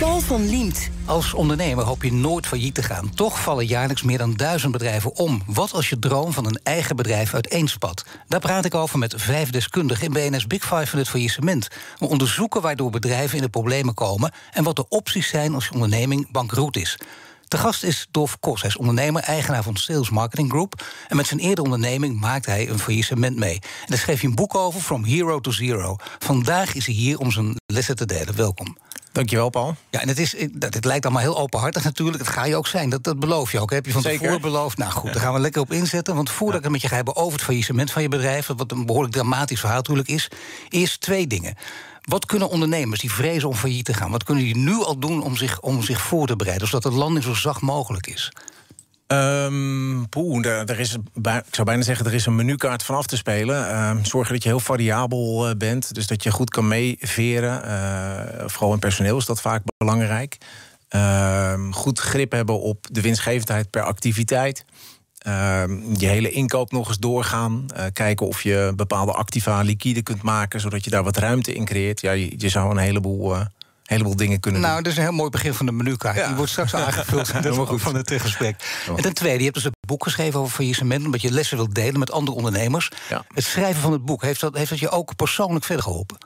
Paul van Liemt. Als ondernemer hoop je nooit failliet te gaan. Toch vallen jaarlijks meer dan duizend bedrijven om. Wat als je droom van een eigen bedrijf uiteenspat? Daar praat ik over met vijf deskundigen in BNS Big Five van het faillissement. We onderzoeken waardoor bedrijven in de problemen komen... en wat de opties zijn als je onderneming bankroet is. De gast is Dolf Kos. Hij is ondernemer, eigenaar van Sales Marketing Group. En met zijn eerdere onderneming maakt hij een faillissement mee. En daar schreef hij een boek over, From Hero to Zero. Vandaag is hij hier om zijn lessen te delen. Welkom. Dankjewel, Paul. Ja, en het, is, het, het lijkt allemaal heel openhartig natuurlijk. Het ga je ook zijn, dat, dat beloof je ook. Heb je van Zeker. tevoren beloofd? Nou goed, daar gaan we lekker op inzetten. Want voordat ik het met je ga hebben over het faillissement van je bedrijf... wat een behoorlijk dramatisch verhaal natuurlijk is... eerst twee dingen. Wat kunnen ondernemers die vrezen om failliet te gaan... wat kunnen die nu al doen om zich, om zich voor te bereiden... zodat de landing zo zacht mogelijk is? Um, poeh, is, ik zou bijna zeggen, er is een menukaart van af te spelen. Um, zorgen dat je heel variabel uh, bent. Dus dat je goed kan meeveren. Uh, vooral in personeel is dat vaak belangrijk. Uh, goed grip hebben op de winstgevendheid per activiteit. je hele inkoop nog eens doorgaan. Uh, kijken of je bepaalde activa liquide kunt maken, zodat je daar wat ruimte in creëert. Ja, je, je zou een heleboel heleboel dingen kunnen nou, doen. dat is een heel mooi begin van de menukaart. Ja. Die wordt straks aangevuld van het gesprek. En ten tweede, je hebt dus een boek geschreven over faillissement... omdat je lessen wilt delen met andere ondernemers. Ja. Het schrijven van het boek, heeft dat, heeft dat je ook persoonlijk verder geholpen?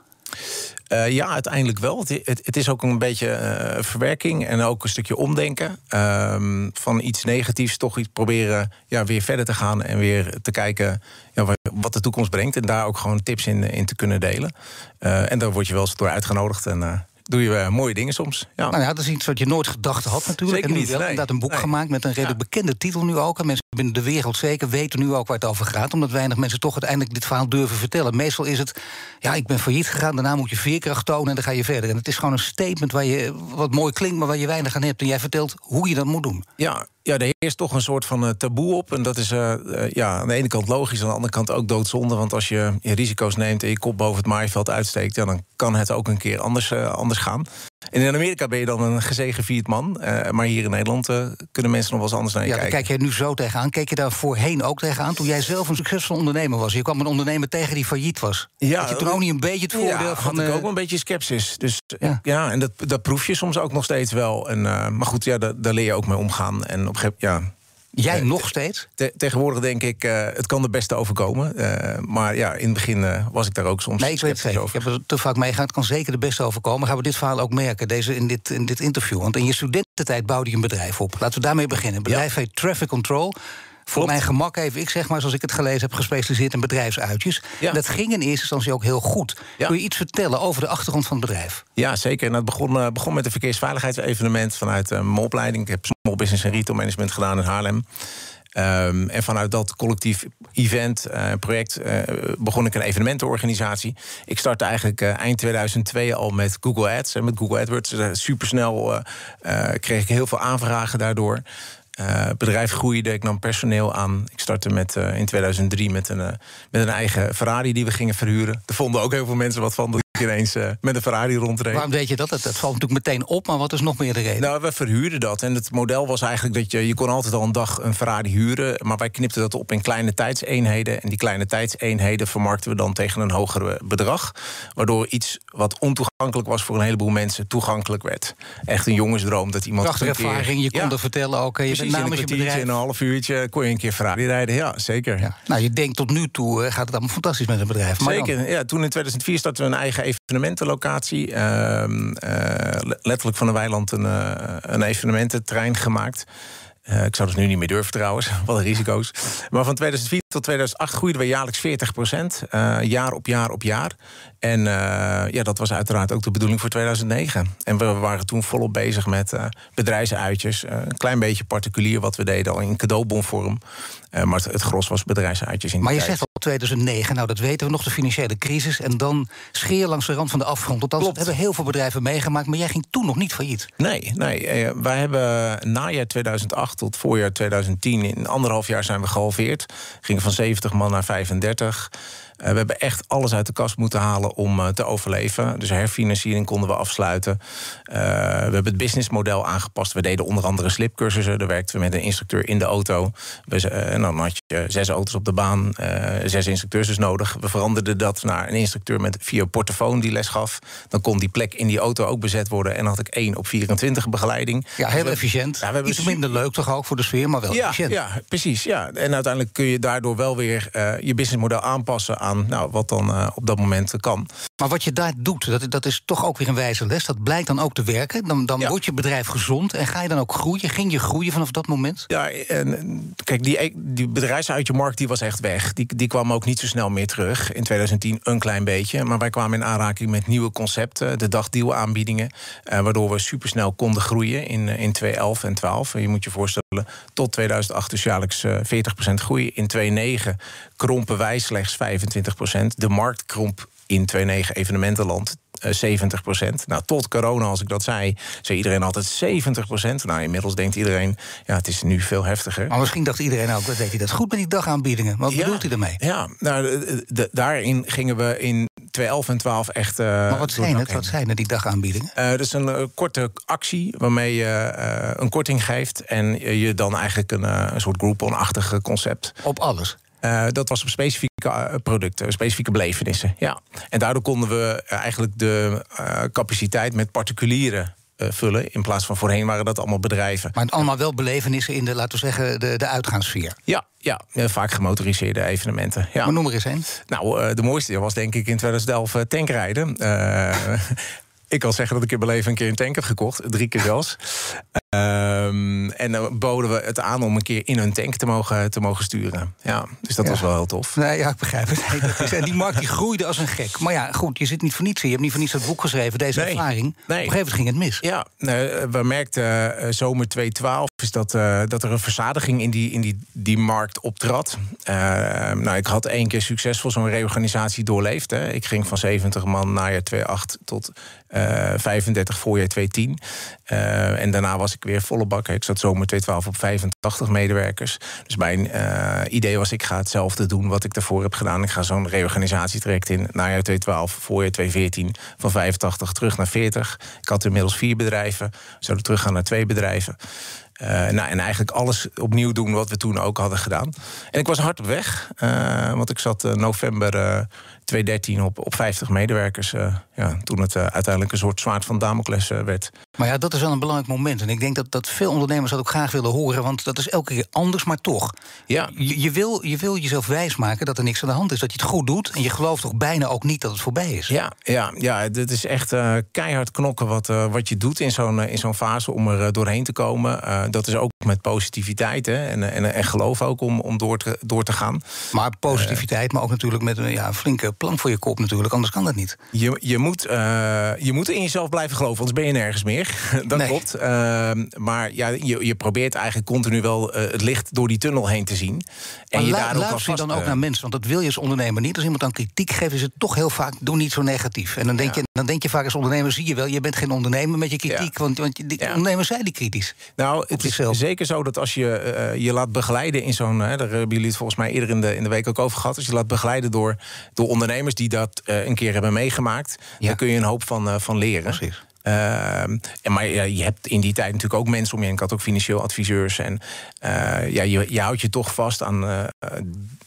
Uh, ja, uiteindelijk wel. Het, het, het, is ook een beetje uh, verwerking en ook een stukje omdenken. Uh, van iets negatiefs toch iets proberen ja, weer verder te gaan... en weer te kijken ja, wat de toekomst brengt... en daar ook gewoon tips in, in te kunnen delen. En daar word je wel eens door uitgenodigd... En, doe je uh, mooie dingen soms. Ja. Nou ja, dat is iets wat je nooit gedacht had natuurlijk. Zeker en niet. Wel, nee. inderdaad een boek nee. gemaakt met een redelijk ja. bekende titel nu ook. En mensen binnen de wereld zeker weten nu ook waar het over gaat. Omdat weinig mensen toch uiteindelijk dit verhaal durven vertellen. Meestal is het, ja, ik ben failliet gegaan. Daarna moet je veerkracht tonen en dan ga je verder. En het is gewoon een statement waar je, wat mooi klinkt, maar waar je weinig aan hebt. En jij vertelt hoe je dat moet doen. Ja, ja, er heerst toch een soort van uh, taboe op. En dat is uh, uh, ja, aan de ene kant logisch, aan de andere kant ook doodzonde. Want als je, je risico's neemt en je kop boven het maaiveld uitsteekt... Ja, dan kan het ook een keer anders, anders gaan. En in Amerika ben je dan een gezegevierd man. maar hier in Nederland kunnen mensen nog wel eens anders naar je ja, kijken. Kijk jij nu zo tegenaan? Keek je daar voorheen ook tegenaan? Toen jij zelf een succesvol ondernemer was. Je kwam een ondernemer tegen die failliet was. Ja, had je toen ook niet een beetje het voordeel ja, van... had ik ook wel een beetje sceptisch. Dus ja, ja en dat, dat proef je soms ook nog steeds wel. En, maar goed, ja, daar, daar leer je ook mee omgaan. En op ja, Jij uh, nog steeds? Te tegenwoordig denk ik, uh, het kan de beste overkomen. Uh, maar ja, in het begin was ik daar ook soms. Nee, ik weet het zeker. Ik heb er te vaak meegaan. Het kan zeker de beste overkomen. Gaan we dit verhaal ook merken deze, in, dit, in dit interview. Want in je studententijd bouwde je een bedrijf op. Laten we daarmee beginnen. Een bedrijf ja. heet Traffic Control. Voor mijn gemak even, ik zeg maar, zoals ik het gelezen heb, gespecialiseerd in bedrijfsuitjes. Ja. Dat ging in eerste instantie ook heel goed. Ja. Kun je iets vertellen over de achtergrond van het bedrijf? Ja, zeker. En dat begon, uh, begon met een verkeersveiligheidsevenement vanuit uh, mijn opleiding. Ik heb small business en retail management gedaan in Haarlem. Um, en vanuit dat collectief event, uh, project, uh, begon ik een evenementenorganisatie. Ik startte eigenlijk uh, eind 2002 al met Google Ads en met Google AdWords. supersnel kreeg ik heel veel aanvragen daardoor. Het bedrijf groeide, ik nam personeel aan. Ik startte met, in 2003 met een, met een eigen Ferrari die we gingen verhuren. Er vonden ook heel veel mensen wat van ineens uh, met een Ferrari rondreed. Waarom weet je dat? Het valt natuurlijk meteen op, maar wat is nog meer de reden? Nou, we verhuurden dat. En het model was eigenlijk dat je... je kon altijd al een dag een Ferrari huren... maar wij knipten dat op in kleine tijdseenheden. En die kleine tijdseenheden vermarkten we dan tegen een hoger bedrag. Waardoor iets wat ontoegankelijk was voor een heleboel mensen... toegankelijk werd. Echt een jongensdroom dat iemand... Prachtige ervaring, je kon ja. er vertellen ook. Je Precies, bent namens in je bedrijf. In een half uurtje kon je een keer Ferrari rijden. Ja, zeker. Ja. Nou, je denkt tot nu toe gaat het allemaal fantastisch met het bedrijf. Maar zeker. Dan... Ja, toen in 2004 startten we een eigen evenementenlocatie. Uh, uh, letterlijk van een weiland een, uh, een evenemententrein gemaakt. Uh, ik zou dat nu niet meer durven trouwens, wat risico's. Maar van 2004 tot 2008 groeiden we jaarlijks 40 procent. Uh, jaar op jaar op jaar. En uh, ja, dat was uiteraard ook de bedoeling voor 2009. En we waren toen volop bezig met bedrijfsuitjes. een klein beetje particulier wat we deden al in cadeaubonvorm. maar het, het, gros was bedrijfsuitjes in Maar je tijd. zegt 2009, nou dat weten we nog, de financiële crisis. En dan scheer langs de rand van de afgrond. Althans, dat hebben heel veel bedrijven meegemaakt. Maar jij ging toen nog niet failliet. Nee, nee. wij hebben najaar 2008 tot voorjaar 2010... in anderhalf jaar zijn we gehalveerd. Gingen van 70 man naar 35. We hebben echt alles uit de kast moeten halen om te overleven. Dus herfinanciering konden we afsluiten. we hebben het businessmodel aangepast. We deden onder andere slipcursussen. Daar werkten we met een instructeur in de auto. We, en dan had je zes auto's op de baan, zes instructeurs dus nodig. We veranderden dat naar een instructeur met via portofoon die les gaf. Dan kon die plek in die auto ook bezet worden. En dan had ik één op 24 begeleiding. Ja, heel dus efficiënt. Ja, we hebben Iets minder leuk toch ook voor de sfeer, maar wel ja, efficiënt. Ja, precies. Ja. En uiteindelijk kun je daardoor wel weer uh, je businessmodel aanpassen aan nou, wat dan uh, op dat moment kan. Maar wat je daar doet, dat, dat is toch ook weer een wijze les. Dat blijkt dan ook te werken. Dan, dan wordt je bedrijf gezond en ga je dan ook groeien. Ging je groeien vanaf dat moment? Ja, en kijk, die, die bedrijfsuitje-markt die was echt weg. Die, die kwam ook niet zo snel meer terug. In 2010 een klein beetje. Maar wij kwamen in aanraking met nieuwe concepten. De dagdeal aanbiedingen. Uh, waardoor we supersnel konden groeien in, in 2011 en 12. Je moet je voorstellen, tot 2008 dus jaarlijks 40% groei. In 2009 krompen wij slechts 25%. De markt kromp in 2009 evenementenland 70% Nou, tot corona, als ik dat zei, zei iedereen altijd 70% Nou, inmiddels denkt iedereen, ja, het is nu veel heftiger. Maar misschien dacht iedereen ook, wat deed hij dat goed met die dagaanbiedingen? Wat bedoelt hij ermee? Ja, nou, daarin gingen we in 2011 en 12 echt. Uh, maar wat zijn het? Wat zijn het, die dagaanbiedingen? Uh, dat is een uh, korte actie waarmee je een korting geeft en je dan eigenlijk een, een soort Groupon-achtig concept. Op alles? Uh, dat was op specifieke uh, producten, specifieke belevenissen. Ja. En daardoor konden we uh, eigenlijk de capaciteit met particulieren vullen. In plaats van voorheen waren dat allemaal bedrijven. Maar allemaal wel belevenissen in de, laten we zeggen, de, de uitgangssfeer. Ja, ja, vaak gemotoriseerde evenementen. Ja. Maar noem er eens een. Nou, de mooiste was denk ik in 2011 tankrijden. ik kan zeggen dat ik in mijn leven een keer een tank heb gekocht. Drie keer zelfs. Um, en dan boden we het aan om een keer in een tank te mogen, te mogen sturen. Ja, dus dat was wel heel tof. Nee, ja, ik begrijp het. Nee, dat is, en die markt die groeide als een gek. Maar ja, goed, je zit niet voor niets hier. Je hebt niet voor niets dat boek geschreven, deze ervaring. Nee. Op een gegeven moment ging het mis. Ja, we merkten uh, zomer 2012 is dat, uh, dat er een verzadiging in die, in die, die markt optrad. Uh, nou, ik had één keer succesvol zo'n reorganisatie doorleefd. Hè. Ik ging van 70 man najaar 2008 tot 35 voorjaar 2010. en daarna was ik weer volle bak. Ik zat zomer 2012 op 85 medewerkers. Dus mijn uh, idee was, ik ga hetzelfde doen wat ik daarvoor heb gedaan. Ik ga zo'n reorganisatietraject in najaar 2012, voorjaar 2014... van 85 terug naar 40. Ik had inmiddels vier bedrijven. Zouden teruggaan naar twee bedrijven. Uh, nou, en eigenlijk alles opnieuw doen wat we toen ook hadden gedaan. En ik was hard op weg, uh, want ik zat november 2013 op, op 50 medewerkers. Uh, ja, toen het uh, uiteindelijk een soort zwaard van Damocles uh, werd. Maar ja, dat is wel een belangrijk moment. En ik denk dat, dat veel ondernemers dat ook graag willen horen. Want dat is elke keer anders, maar toch. Ja. Je, je, wil, je wil jezelf wijsmaken dat er niks aan de hand is. Dat je het goed doet. En je gelooft toch bijna ook niet dat het voorbij is. Ja, ja, ja dit is echt keihard knokken wat, wat je doet in zo'n in zo'n fase om er doorheen te komen. dat is ook met positiviteit hè, en, en, en geloof ook om, om door, te, door te gaan. Maar positiviteit, maar ook natuurlijk met een ja, flinke plank voor je kop natuurlijk, anders kan dat niet. Je, je, moet, uh, je moet in jezelf blijven geloven, anders ben je nergens meer. dat klopt. Uh, maar ja, je, je probeert eigenlijk continu wel uh, het licht door die tunnel heen te zien. En je la, luister je dan ook naar mensen? Want dat wil je als ondernemer niet. Als iemand dan kritiek geeft, is het toch heel vaak, doe niet zo negatief. En dan denk, je, dan denk je vaak als ondernemer, zie je wel, je bent geen ondernemer met je kritiek. Want, want die ondernemers zijn die kritisch. Nou, het is zeker zo dat als je je laat begeleiden in zo'n, daar hebben jullie het volgens mij eerder in de, in de week ook over gehad, als je laat begeleiden door, door ondernemers die dat uh, een keer hebben meegemaakt, ja. daar kun je een hoop van, uh, van leren. Precies. En maar ja, je hebt in die tijd natuurlijk ook mensen om je heen. Ik had ook financieel adviseurs. En uh, ja, je, je houdt je toch vast aan uh,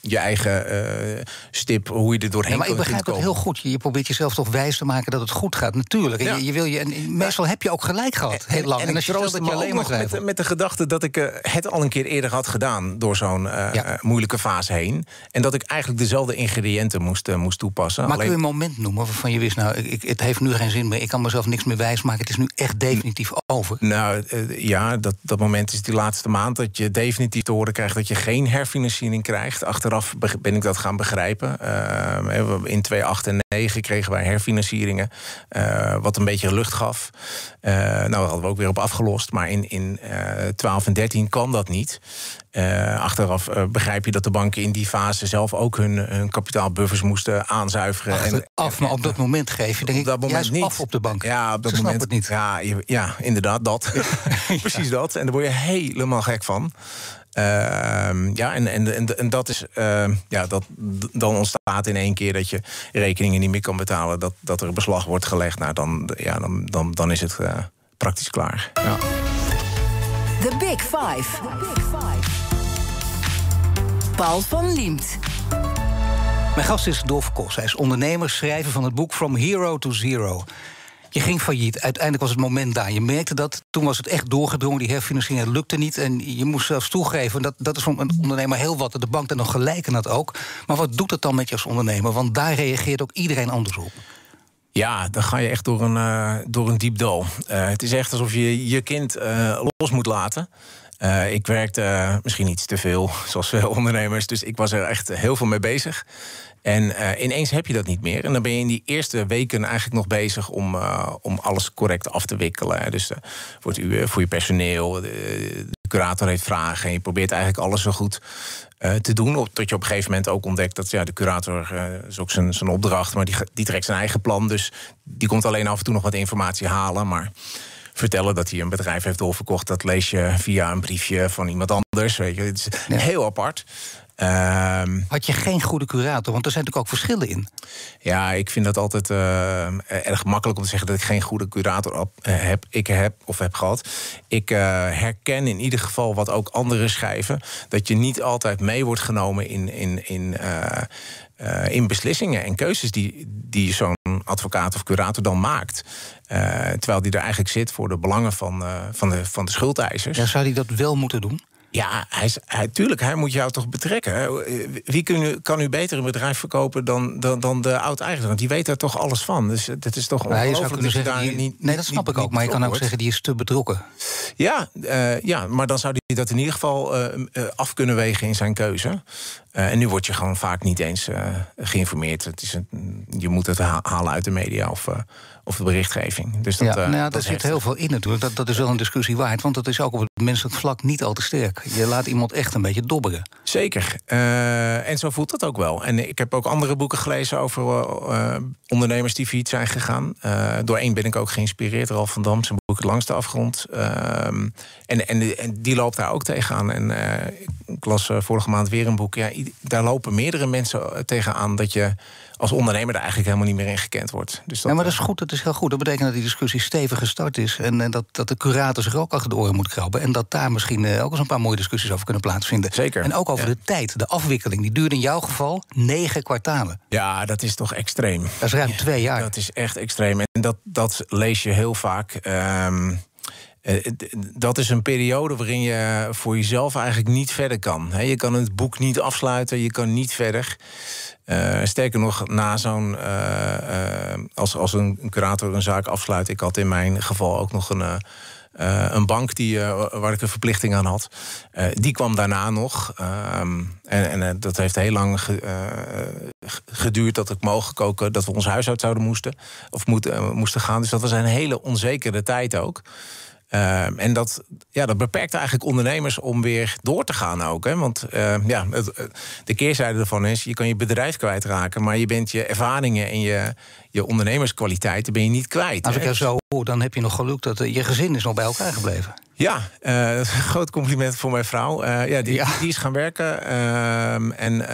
je eigen stip, hoe je er doorheen ja, maar ik begrijp het heel goed. Je, probeert jezelf toch wijs te maken dat het goed gaat. Natuurlijk. Ja. Je, je, wil je, en meestal heb je ook gelijk gehad, heel lang. En, en als je dat je alleen maar met, met, de gedachte dat ik het al een keer eerder had gedaan... door zo'n ja. moeilijke fase heen. En dat ik eigenlijk dezelfde ingrediënten moest, moest toepassen. Maar alleen... kun je een moment noemen waarvan je wist... nou, ik, het heeft nu geen zin meer, ik kan mezelf niks meer maar het is nu echt definitief over? Nou uh, ja, dat, dat moment is die laatste maand dat je definitief te horen krijgt dat je geen herfinanciering krijgt. Achteraf ben ik dat gaan begrijpen. Uh, in 2008 en 2009 kregen wij herfinancieringen, uh, wat een beetje lucht gaf. nou, daar hadden we ook weer op afgelost, maar in, in 12 en 13 kan dat niet. Uh, achteraf uh, begrijp je dat de banken in die fase zelf ook hun, hun kapitaalbuffers moesten aanzuiveren. Achteraf, en, maar op dat moment geef je denk dat moment niet. af op de bank. Ja, op dat Ze moment. het niet. Ja, ja inderdaad, dat. Precies dat. En daar word je helemaal gek van. Ehm, ja, en, en, en, en dat is, ehm, ja, dat, dan ontstaat in één keer dat je rekeningen niet meer kan betalen, dat, dat er beslag wordt gelegd. Nou, dan, ja, dan, dan, dan is het uh, praktisch klaar. Ja. The Big Five. The Big Five. Paul van Liemt. Mijn gast is Dolf Kos. Hij is ondernemer, schrijver van het boek From Hero to Zero. Je ging failliet. Uiteindelijk was het moment daar. Je merkte dat. Toen was het echt doorgedrongen. Die herfinanciering lukte niet. En je moest zelfs toegeven. Dat, dat is voor een ondernemer heel wat. De bank daar nog gelijk dat ook. Maar wat doet het dan met je als ondernemer? Want daar reageert ook iedereen anders op. Ja, dan ga je echt door een, uh, door een diep dal. Uh, het is echt alsof je je kind uh, los moet laten. Ik werkte misschien iets te veel, zoals veel ondernemers. Dus ik was er echt heel veel mee bezig. En uh, ineens heb je dat niet meer. En dan ben je in die eerste weken eigenlijk nog bezig om, uh, om alles correct af te wikkelen. Dus voor, het, voor je personeel, de, de, curator heeft vragen. En je probeert eigenlijk alles zo goed te doen. Tot je op een gegeven moment ook ontdekt dat ja, de curator is ook zijn, zijn opdracht. Maar die, die trekt zijn eigen plan. Dus die komt alleen af en toe nog wat informatie halen. Maar vertellen dat hij een bedrijf heeft doorverkocht. Dat lees je via een briefje van iemand anders. Weet je. Het is heel apart. Um, Had je geen goede curator? Want er zijn natuurlijk ook verschillen in. Ja, ik vind dat altijd uh, erg makkelijk om te zeggen dat ik geen goede curator op, uh, heb. Ik heb of heb gehad. Ik uh, herken in ieder geval wat ook anderen schrijven. Dat je niet altijd mee wordt genomen in, in, in uh, in beslissingen en keuzes die, die zo'n advocaat of curator dan maakt. Uh, terwijl die er eigenlijk zit voor de belangen van, uh, van, de, van de schuldeisers. Ja, zou hij dat wel moeten doen? Ja, hij, hij, tuurlijk, hij moet jou toch betrekken. Wie kan u, kan u beter een bedrijf verkopen dan, dan, dan de oud-eigenaar? Die weet er toch alles van. Dus dat is toch ongelooflijk dat je daar die, niet... Nee, dat snap niet, ik ook. Maar je kan ook zeggen, die is te betrokken. Ja, uh, ja, maar dan zou hij dat in ieder geval uh, af kunnen wegen in zijn keuze. Uh, en nu word je gewoon vaak niet eens geïnformeerd. Het is een, je moet het halen uit de media of of de berichtgeving. Dus dat, ja, nou ja, daar zit heel veel in natuurlijk. Dat, dat is wel een discussie waard, want dat is ook op het menselijk vlak niet al te sterk. Je laat iemand echt een beetje dobberen. Zeker. En zo voelt dat ook wel. En ik heb ook andere boeken gelezen over ondernemers die failliet zijn gegaan. Door één ben ik ook geïnspireerd, Ralf van Dam, zijn boek Langs de Afgrond. Ehm, en, en, en, die loopt daar ook tegenaan. En ik las vorige maand weer een boek. Ja, daar lopen meerdere mensen tegenaan dat je als ondernemer daar eigenlijk helemaal niet meer in gekend wordt. Dus dat, ja, maar dat is goed, dat is heel goed. Dat betekent dat die discussie stevig gestart is. En, en dat, dat de curator zich ook achter de oren moet krabben. En dat daar misschien uh, ook eens een paar mooie discussies over kunnen plaatsvinden. Zeker. En ook over de tijd, de afwikkeling. Die duurde in jouw geval negen kwartalen. Ja, dat is toch extreem. Dat is ruim twee jaar. Dat is echt extreem. En dat, dat lees je heel vaak. Um, dat is een periode waarin je voor jezelf eigenlijk niet verder kan. Je kan het boek niet afsluiten, je kan niet verder. Uh, sterker nog, na zo'n. Uh, als, als een curator een zaak afsluit. Ik had in mijn geval ook nog een. een bank die, waar ik een verplichting aan had. die kwam daarna nog. Ehm, en, en dat heeft heel lang geduurd dat ik mogen koken. Dat we ons huis uit zouden moesten. Of moet, moesten gaan. Dus dat was een hele onzekere tijd ook. Uh, en dat, ja, dat beperkt eigenlijk ondernemers om weer door te gaan ook. Hè? Want uh, ja, het, de keerzijde ervan is, je kan je bedrijf kwijtraken... maar je bent je ervaringen en je, je ondernemerskwaliteiten ben je niet kwijt. Als ik jou zo hoor, dan heb je nog geluk dat je gezin is nog bij elkaar gebleven. Ja, uh, een groot compliment voor mijn vrouw. Uh, ja, die, ja. die is gaan werken. Uh, en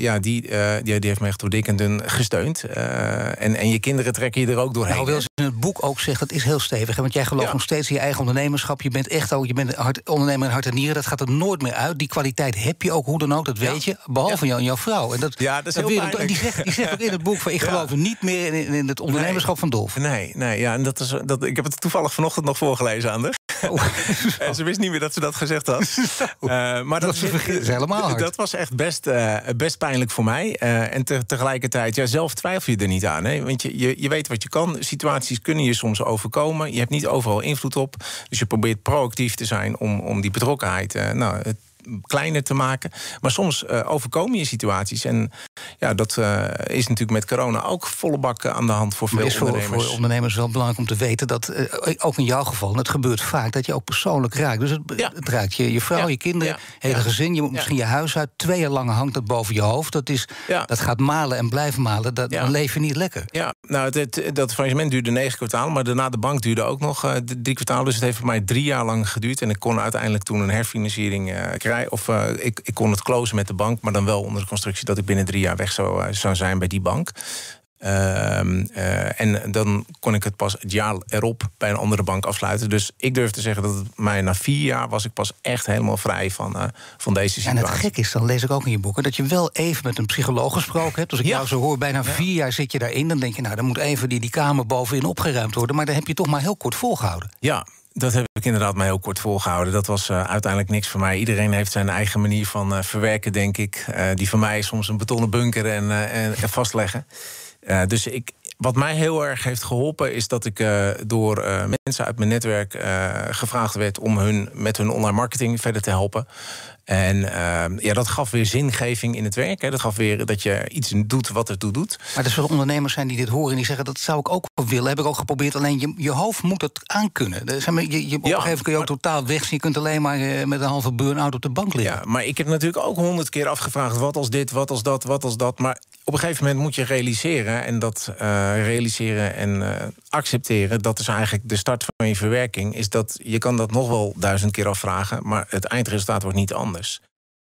ja, die, die, die heeft me echt door dik en dun gesteund. en, en je kinderen trekken je er ook doorheen. Nou, wil ze in het boek ook zeggen, dat is heel stevig. Want jij gelooft ja. nog steeds in je eigen ondernemerschap. Je bent echt ook, je bent hart, ondernemer in hart en nieren. Dat gaat er nooit meer uit. Die kwaliteit heb je ook, hoe dan ook, dat weet je. Behalve jou en jouw vrouw. En dat, ja, dat is dat heel weer, die, zegt, die zegt ook in het boek van... ik geloof niet meer in, in het ondernemerschap nee. van Dolf. Nee, nee ja, en dat is, dat, ik heb het toevallig vanochtend nog voorgelezen aan de. Oh. ze wist niet meer dat ze dat gezegd had. Uh, maar dat, dat, is helemaal hard. dat was echt best, uh, best pijnlijk voor mij. Uh, en te, tegelijkertijd, ja, zelf twijfel je er niet aan. Hè? Want je, je, je weet wat je kan. Situaties kunnen je soms overkomen. Je hebt niet overal invloed op. Dus je probeert proactief te zijn om, om die betrokkenheid nou, kleiner te maken. Maar soms uh, overkomen je situaties. En ja, dat uh, is natuurlijk met corona ook volle bak aan de hand voor veel is ondernemers. Voor, voor ondernemers wel belangrijk om te weten dat, ook in jouw geval, het gebeurt vaak dat je ook persoonlijk raakt. Dus het, ja. het raakt je, je vrouw, ja. je kinderen, ja. hele gezin. Je moet misschien je huis uit. Twee jaar lang hangt dat boven je hoofd. Dat, is, dat gaat malen en blijven malen. Dat, Dan leef je niet lekker. Ja, nou, het, het, dat faillissement duurde negen kwartalen. Maar daarna de bank duurde ook nog drie kwartalen. Dus het heeft voor mij drie jaar lang geduurd. En ik kon uiteindelijk toen een herfinanciering krijgen zei, of ik, ik kon het closen met de bank, maar dan wel onder de constructie dat ik binnen drie jaar weg zou, zou zijn bij die bank. Ehm, eh, en dan kon ik het pas het jaar erop bij een andere bank afsluiten. Dus ik durf te zeggen dat het mij na vier jaar was ik pas echt helemaal vrij van, uh, van deze situatie. En het gek is, dan lees ik ook in je boeken, dat je wel even met een psycholoog gesproken hebt. Als ik jou zo hoor, bijna vier jaar zit je daarin. Dan denk je, nou, dan moet even die, die kamer bovenin opgeruimd worden. Maar dan heb je toch maar heel kort volgehouden. Ja, dat heb ik inderdaad maar heel kort volgehouden. Dat was uh, uiteindelijk niks voor mij. Iedereen heeft zijn eigen manier van verwerken, denk ik. die van mij is soms een betonnen bunker en, en, en vastleggen. Dus ik, wat mij heel erg heeft geholpen is dat ik door mensen uit mijn netwerk gevraagd werd om hun met hun online marketing verder te helpen. En ehm, ja, dat gaf weer zingeving in het werk. Hè. Dat gaf weer dat je iets doet wat ertoe doet. Maar er zullen ondernemers zijn die dit horen en die zeggen... dat zou ik ook willen, heb ik ook geprobeerd. Alleen je, je hoofd moet het aankunnen. Je, je, op een gegeven moment kun je ook totaal wegzien. Je kunt alleen maar eh, met een halve burn-out op de bank liggen. Ja, maar ik heb natuurlijk ook honderd keer afgevraagd... wat als dit, wat als dat, wat als dat. Maar op een gegeven moment moet je realiseren... en dat uh, realiseren en uh, accepteren... dat is eigenlijk de start van je verwerking... is dat je kan dat nog wel duizend keer afvragen... maar het eindresultaat wordt niet anders.